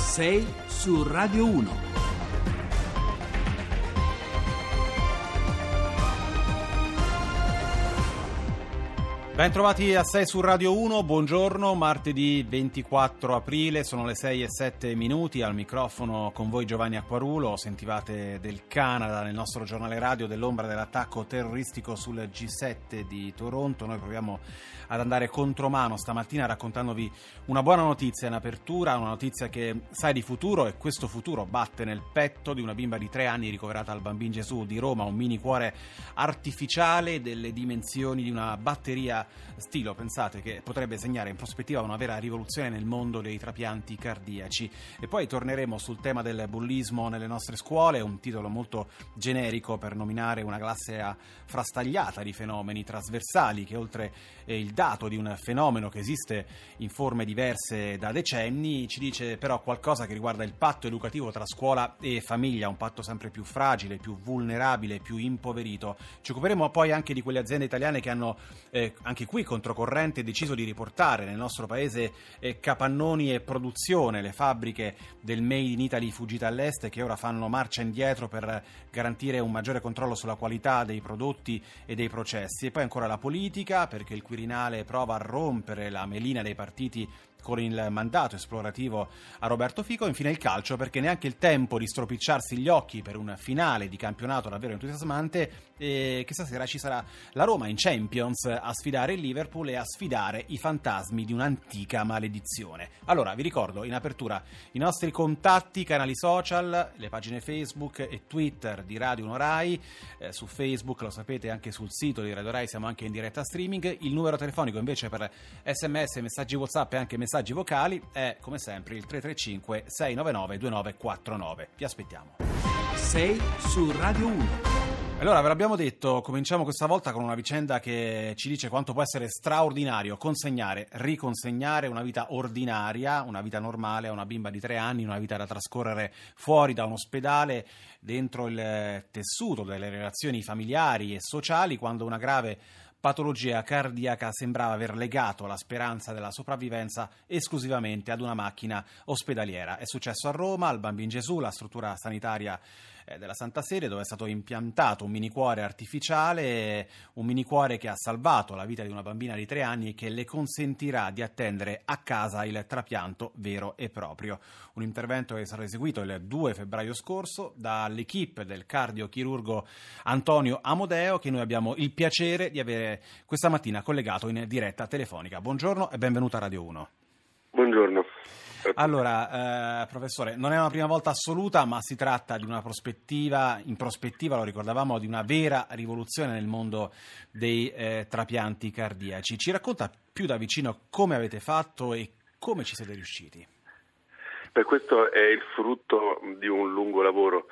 6 su Radio 1. Ben trovati a 6 su Radio 1, buongiorno, martedì 24 aprile, sono le 6 e 7 minuti, al microfono con voi Giovanni Acquarulo, sentivate del Canada nel nostro giornale radio dell'ombra dell'attacco terroristico sul G7 di Toronto, noi proviamo ad andare contromano stamattina raccontandovi una buona notizia in apertura, una notizia che sai di futuro e questo futuro batte nel petto di una bimba di 3 anni ricoverata al Bambin Gesù di Roma, un mini cuore artificiale delle dimensioni di una batteria stilo, pensate, che potrebbe segnare in prospettiva una vera rivoluzione nel mondo dei trapianti cardiaci. E poi torneremo sul tema del bullismo nelle nostre scuole, un titolo molto generico per nominare una classe frastagliata di fenomeni trasversali che oltre eh, il dato di un fenomeno che esiste in forme diverse da decenni, ci dice però qualcosa che riguarda il patto educativo tra scuola e famiglia, un patto sempre più fragile, più vulnerabile, più impoverito. Ci occuperemo poi anche di quelle aziende italiane che hanno eh, anche qui controcorrente deciso di riportare nel nostro paese eh, capannoni e produzione, le fabbriche del Made in Italy fuggite all'est che ora fanno marcia indietro per garantire un maggiore controllo sulla qualità dei prodotti e dei processi. E poi ancora la politica, perché il Quirinale prova a rompere la melina dei partiti con il mandato esplorativo a Roberto Fico. Infine il calcio, perché neanche il tempo di stropicciarsi gli occhi per un finale di campionato davvero entusiasmante. E che stasera ci sarà la Roma in Champions a sfidare il Liverpool e a sfidare i fantasmi di un'antica maledizione. Allora, vi ricordo in apertura i nostri contatti, canali social, le pagine Facebook e Twitter di Radio 1 Rai. Eh, su Facebook, lo sapete, anche sul sito di Radio Rai siamo anche in diretta streaming. Il numero telefonico invece per sms, messaggi WhatsApp e anche messaggi messaggi vocali è come sempre il 335 699 2949. Vi aspettiamo. 6 su Radio 1. Allora, ve l'abbiamo detto, cominciamo questa volta con una vicenda che ci dice quanto può essere straordinario consegnare, riconsegnare una vita ordinaria, una vita normale a una bimba di tre anni, una vita da trascorrere fuori da un ospedale, dentro il tessuto delle relazioni familiari e sociali, quando una grave patologia cardiaca sembrava aver legato la speranza della sopravvivenza esclusivamente ad una macchina ospedaliera. È successo a Roma, al Bambin Gesù, la struttura sanitaria della Santa Sede dove è stato impiantato un mini cuore artificiale, un mini cuore che ha salvato la vita di una bambina di tre anni e che le consentirà di attendere a casa il trapianto vero e proprio. Un intervento che sarà eseguito il 2 febbraio scorso dall'equipe del cardiochirurgo Antonio Amodeo che noi abbiamo il piacere di avere questa mattina collegato in diretta telefonica. Buongiorno e benvenuto a Radio 1. Buongiorno. Allora, eh, professore, non è una prima volta assoluta, ma si tratta di una prospettiva, in prospettiva, lo ricordavamo, di una vera rivoluzione nel mondo dei eh, trapianti cardiaci. Ci racconta più da vicino come avete fatto e come ci siete riusciti? Beh, questo è il frutto di un lungo lavoro.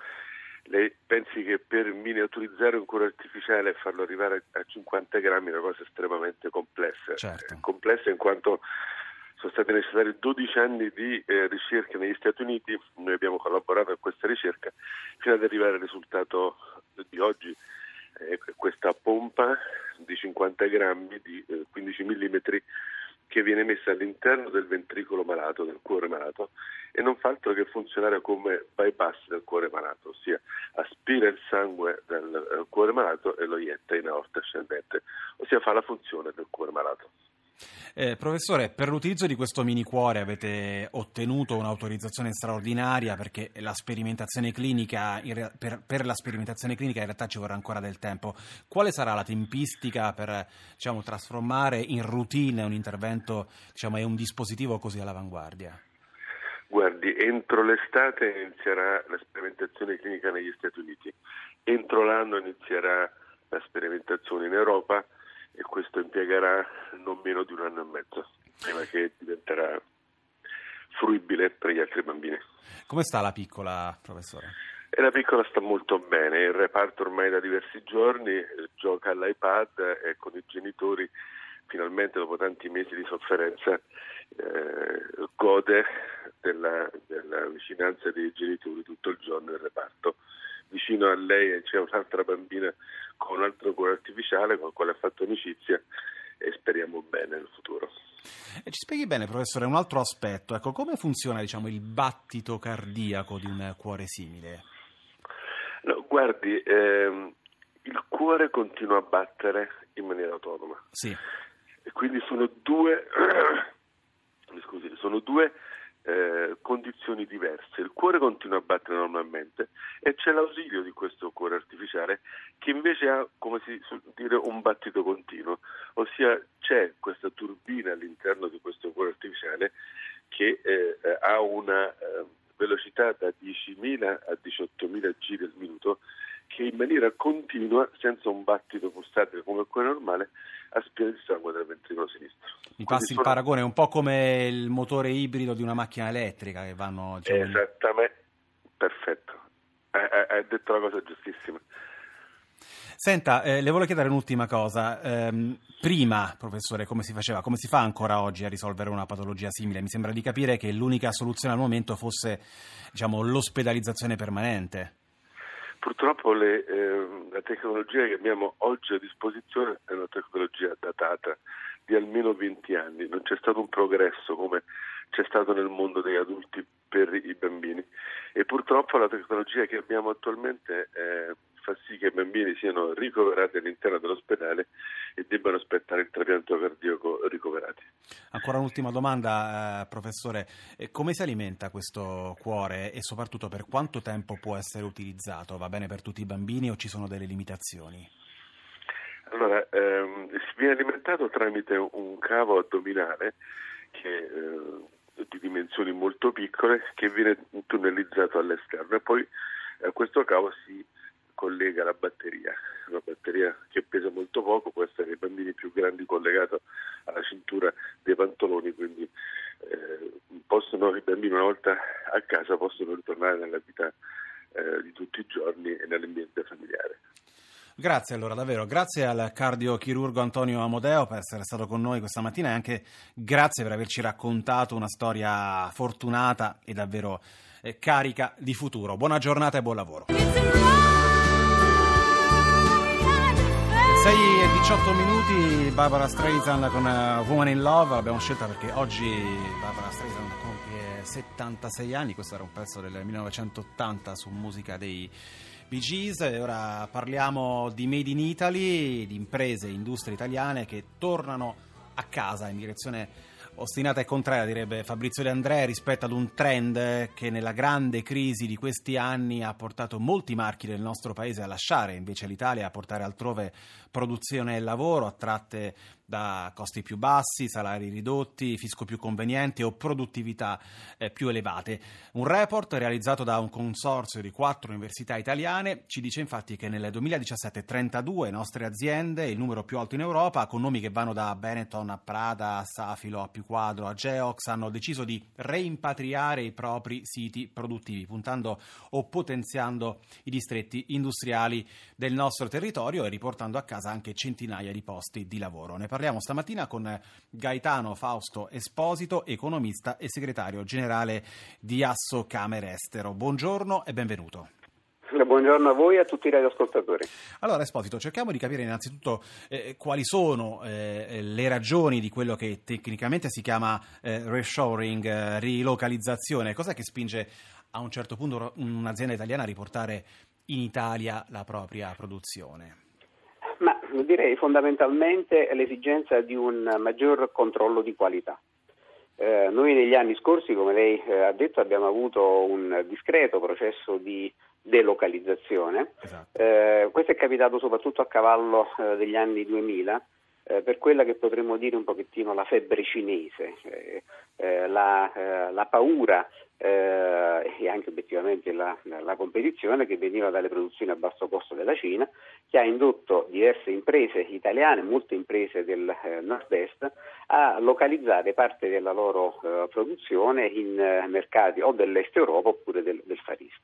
Lei pensi che per miniaturizzare un cuore artificiale e farlo arrivare a 50 grammi è una cosa estremamente complessa. Certo. Complessa in quanto sono stati necessari 12 anni di eh, ricerca negli Stati Uniti, noi abbiamo collaborato a questa ricerca fino ad arrivare al risultato di oggi. Eh, questa pompa di 50 grammi di eh, 15 mm che viene messa all'interno del ventricolo malato, del cuore malato, e non fa altro che funzionare come bypass del cuore malato, ossia aspira il sangue dal eh, cuore malato e lo ietta in aorta ascendente, ossia fa la funzione del cuore malato. Eh, professore, per l'utilizzo di questo mini cuore avete ottenuto un'autorizzazione straordinaria perché la sperimentazione clinica, per, per, la sperimentazione clinica in realtà ci vorrà ancora del tempo. Quale sarà la tempistica per diciamo, trasformare in routine un intervento diciamo, e un dispositivo così all'avanguardia? Guardi, entro l'estate inizierà la sperimentazione clinica negli Stati Uniti, entro l'anno inizierà la sperimentazione in Europa e questo impiegherà non meno di un anno e mezzo prima che diventerà fruibile per gli altri bambini. Come sta la piccola, professore? E la piccola sta molto bene, il reparto ormai da diversi giorni gioca all'iPad e con i genitori finalmente dopo tanti mesi di sofferenza eh, gode della, della vicinanza dei genitori tutto il giorno nel reparto vicino a lei c'è un'altra bambina con un altro cuore artificiale con la quale ha fatto amicizia e speriamo bene nel futuro. E ci spieghi bene, professore, un altro aspetto, ecco, come funziona diciamo, il battito cardiaco di un cuore simile? No, guardi, ehm, il cuore continua a battere in maniera autonoma. Sì. E quindi sono due, scusi, sono due eh, condizioni diverse. Il cuore continua a battere normalmente e c'è l'ausilio di questo cuore artificiale che invece ha, come si dire, un battito continuo, ossia c'è questa turbina all'interno di questo cuore artificiale che eh, ha una eh, velocità da 10.000 a 18.000 giri al minuto che in maniera continua, senza un battito pulsante come quello normale, aspira il sangue dal ventricolo sinistro. Mi passi il paragone, è un po' come il motore ibrido di una macchina elettrica che vanno... Diciamo, Esattamente, perfetto, hai detto la cosa giustissima. Senta, eh, le volevo chiedere un'ultima cosa. Eh, prima, professore, come si faceva, come si fa ancora oggi a risolvere una patologia simile? Mi sembra di capire che l'unica soluzione al momento fosse diciamo, l'ospedalizzazione permanente. Purtroppo le, eh, la tecnologia che abbiamo oggi a disposizione è una tecnologia datata di almeno 20 anni, non c'è stato un progresso come c'è stato nel mondo degli adulti per i bambini e purtroppo la tecnologia che abbiamo attualmente è fa sì che i bambini siano ricoverati all'interno dell'ospedale e debbano aspettare il trapianto cardiaco ricoverati. Ancora un'ultima domanda, eh, professore. Come si alimenta questo cuore e soprattutto per quanto tempo può essere utilizzato? Va bene per tutti i bambini o ci sono delle limitazioni? Allora, ehm, viene alimentato tramite un cavo addominale che eh, di dimensioni molto piccole che viene tunnelizzato all'esterno e poi a questo cavo si collega la batteria, una batteria che pesa molto poco, può essere i bambini più grandi collegato alla cintura dei pantaloni, quindi eh, possono, i bambini una volta a casa possono ritornare nella vita eh, di tutti i giorni e nell'ambiente familiare. Grazie allora, davvero, grazie al cardiochirurgo Antonio Amodeo per essere stato con noi questa mattina e anche grazie per averci raccontato una storia fortunata e davvero eh, carica di futuro. Buona giornata e buon lavoro. 6 e 18 minuti, Barbara Streisand con uh, Woman in Love, l'abbiamo scelta perché oggi Barbara Streisand compie 76 anni, questo era un pezzo del 1980 su musica dei E ora parliamo di Made in Italy, di imprese, industrie italiane che tornano a casa in direzione ostinata e contraria, direbbe Fabrizio De Andrea, rispetto ad un trend che nella grande crisi di questi anni ha portato molti marchi del nostro paese a lasciare invece l'Italia, a portare altrove produzione e lavoro, attratte da costi più bassi, salari ridotti, fisco più conveniente o produttività eh, più elevate. Un report realizzato da un consorzio di quattro università italiane ci dice infatti che nel 2017 32 nostre aziende, il numero più alto in Europa, con nomi che vanno da Benetton a Prada, a Safilo, a Più Quadro, a Geox, hanno deciso di reimpatriare i propri siti produttivi, puntando o potenziando i distretti industriali del nostro territorio e riportando a casa anche centinaia di posti di lavoro. Ne parliamo stamattina con Gaetano Fausto Esposito, economista e segretario generale di Asso Camere Estero. Buongiorno e benvenuto. Buongiorno a voi e a tutti i radioascoltatori. Allora, Esposito, cerchiamo di capire innanzitutto eh, quali sono eh, le ragioni di quello che tecnicamente si chiama eh, reshoring, eh, rilocalizzazione. Cos'è che spinge a un certo punto un'azienda italiana a riportare in Italia la propria produzione? Ma direi fondamentalmente l'esigenza di un maggior controllo di qualità. Eh, noi negli anni scorsi, come lei eh, ha detto, abbiamo avuto un discreto processo di delocalizzazione. Esatto. Eh, questo è capitato soprattutto a cavallo eh, degli anni 2000 eh, per quella che potremmo dire un pochettino la febbre cinese, eh, eh, la, la, paura e anche obiettivamente la, la, competizione che veniva dalle produzioni a basso costo della Cina, che ha indotto diverse imprese italiane, molte imprese del nord-est, a localizzare parte della loro produzione in mercati o dell'est Europa oppure del, del Far East.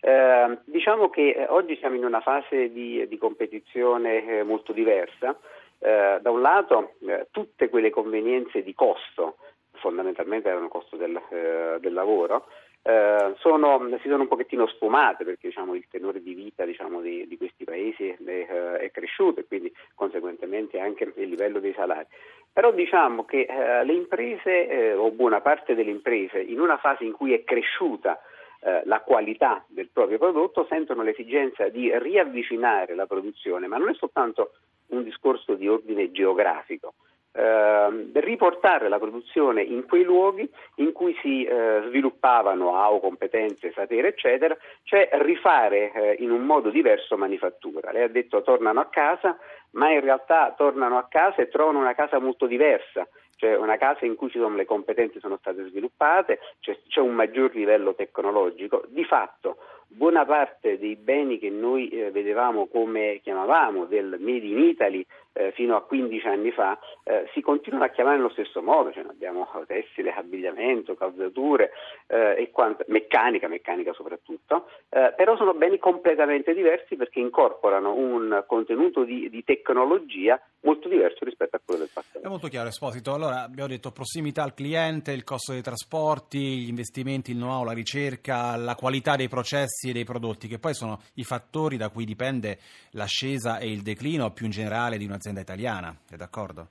Eh, diciamo che oggi siamo in una fase di, di competizione eh, molto diversa eh, da un lato eh, tutte quelle convenienze di costo, fondamentalmente erano costo del, eh, del lavoro, eh, sono, si sono un pochettino sfumate perché diciamo, il tenore di vita diciamo, di, di, questi paesi è, eh, è, cresciuto e quindi conseguentemente anche il livello dei salari. Però diciamo che eh, le imprese, eh, o buona parte delle imprese, in una fase in cui è cresciuta eh, la qualità del proprio prodotto, sentono l'esigenza di riavvicinare la produzione, ma non è soltanto un discorso di ordine geografico. Eh, riportare la produzione in quei luoghi in cui si eh, sviluppavano AO, competenze, sapere, eccetera, cioè rifare eh, in un modo diverso manifattura. Lei ha detto tornano a casa, ma in realtà tornano a casa e trovano una casa molto diversa, cioè una casa in cui le competenze sono state sviluppate, cioè c'è un maggior livello tecnologico. Di fatto buona parte dei beni che noi eh, vedevamo come chiamavamo del Made in Italy eh, fino a 15 anni fa eh, si continuano a chiamare nello stesso modo, cioè abbiamo tessile, abbigliamento, calzature eh, e quant- meccanica, meccanica soprattutto, eh, però sono beni completamente diversi perché incorporano un contenuto di, di, tecnologia molto diverso rispetto a quello del passato. È molto chiaro Esposito, allora abbiamo detto prossimità al cliente, il costo dei trasporti, gli investimenti, il know-how, la ricerca, la qualità dei processi e dei prodotti, che poi sono i fattori da cui dipende l'ascesa e il declino più in generale di un'azienda un'azienda italiana, è d'accordo?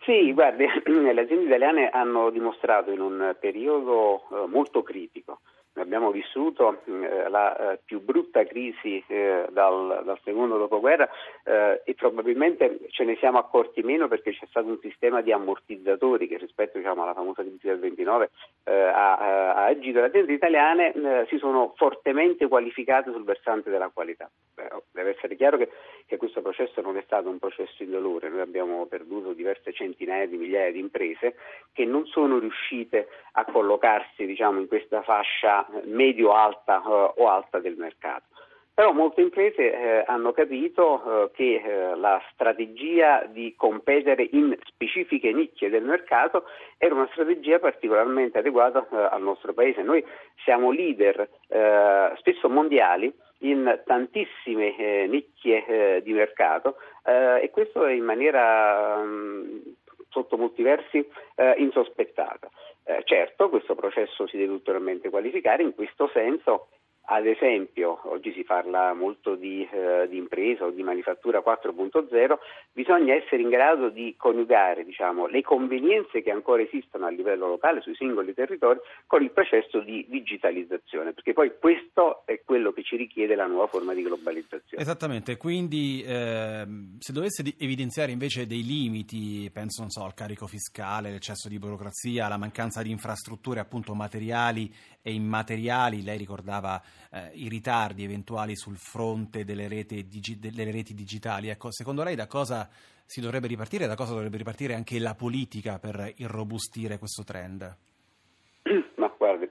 Sì, guardi, le aziende italiane hanno dimostrato in un periodo eh, molto critico abbiamo vissuto eh, la eh, più brutta crisi eh, dal, dal, secondo dopoguerra eh, e probabilmente ce ne siamo accorti meno perché c'è stato un sistema di ammortizzatori che rispetto diciamo, alla famosa crisi del 29 eh, ha, ha, agito. Le aziende italiane eh, si sono fortemente qualificate sul versante della qualità. Deve essere chiaro che, che, questo processo non è stato un processo indolore, noi abbiamo perduto diverse centinaia di migliaia di imprese che non sono riuscite a collocarsi diciamo, in questa fascia medio-alta eh, o alta del mercato. Però molte imprese eh, hanno capito eh, che eh, la strategia di competere in specifiche nicchie del mercato era una strategia particolarmente adeguata eh, al nostro paese. Noi siamo leader eh, spesso mondiali in tantissime eh, nicchie di mercato e questo in maniera mh, mm, sotto molti versi insospettata. Eh, certo, questo processo si deve ulteriormente qualificare, in questo senso ad esempio, oggi si parla molto di, eh, di, impresa o di manifattura 4.0, bisogna essere in grado di coniugare diciamo, le convenienze che ancora esistono a livello locale sui singoli territori con il processo di digitalizzazione, perché poi questo è quello che ci richiede la nuova forma di globalizzazione. Esattamente, quindi eh, se dovesse evidenziare invece dei limiti, penso so, al carico fiscale, l'eccesso di burocrazia, la mancanza di infrastrutture appunto materiali e immateriali, lei ricordava eh, i ritardi eventuali sul fronte delle reti, digi- delle reti digitali. Ecco, secondo lei da cosa si dovrebbe ripartire e da cosa dovrebbe ripartire anche la politica per irrobustire questo trend? Ma guardi,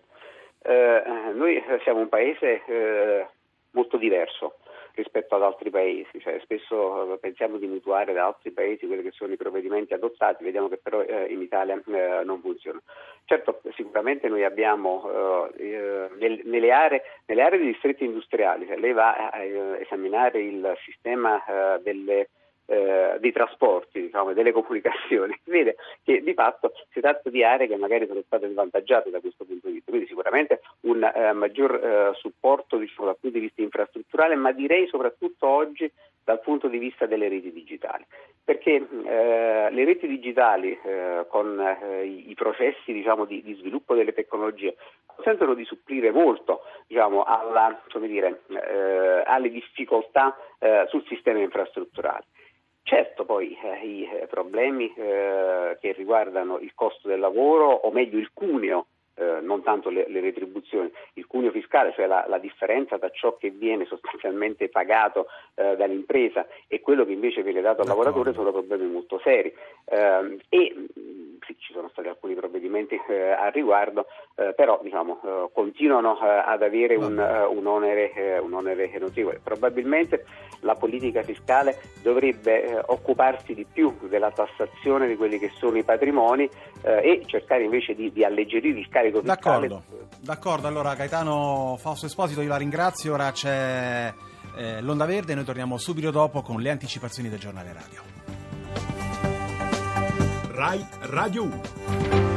eh, noi siamo un paese eh, molto diverso rispetto ad altri paesi, cioè, spesso eh, pensiamo di mutuare da altri paesi quelli che sono i provvedimenti adottati, vediamo che però eh, in Italia eh, non funziona. Certo, sicuramente noi abbiamo eh, nel, nelle, aree, nelle, aree, dei distretti industriali, se lei va a, a esaminare il sistema eh, delle eh, dei trasporti, diciamo, delle comunicazioni, si vede che di fatto si tratta di aree che magari sono state svantaggiate da questo punto di vista, quindi sicuramente un eh, maggior eh, supporto diciamo, dal punto di vista infrastrutturale, ma direi soprattutto oggi dal punto di vista delle reti digitali, perché eh, le reti digitali eh, con eh, i processi diciamo, di, di, sviluppo delle tecnologie consentono di supplire molto diciamo, alla, dire, alle difficoltà sul sistema infrastrutturale. Certo poi eh, i eh, problemi eh, che riguardano il costo del lavoro, o meglio il cuneo, eh, non tanto le, le, retribuzioni, il cuneo fiscale, cioè la, la, differenza tra ciò che viene sostanzialmente pagato eh, dall'impresa e quello che invece viene dato al lavoratore sono problemi molto seri. Eh, e ci sono stati alcuni provvedimenti eh, al riguardo, eh, però diciamo, eh, continuano eh, ad avere un, eh, un, onere, eh, un, onere, notevole. Probabilmente la politica fiscale dovrebbe occuparsi di più della tassazione di quelli che sono i patrimoni e cercare invece di, di, alleggerire il carico fiscale. D'accordo, D'accordo. allora Gaetano Fausto Esposito io la ringrazio, ora c'è l'Onda Verde e noi torniamo subito dopo con le anticipazioni del giornale radio. Rai Radio 1.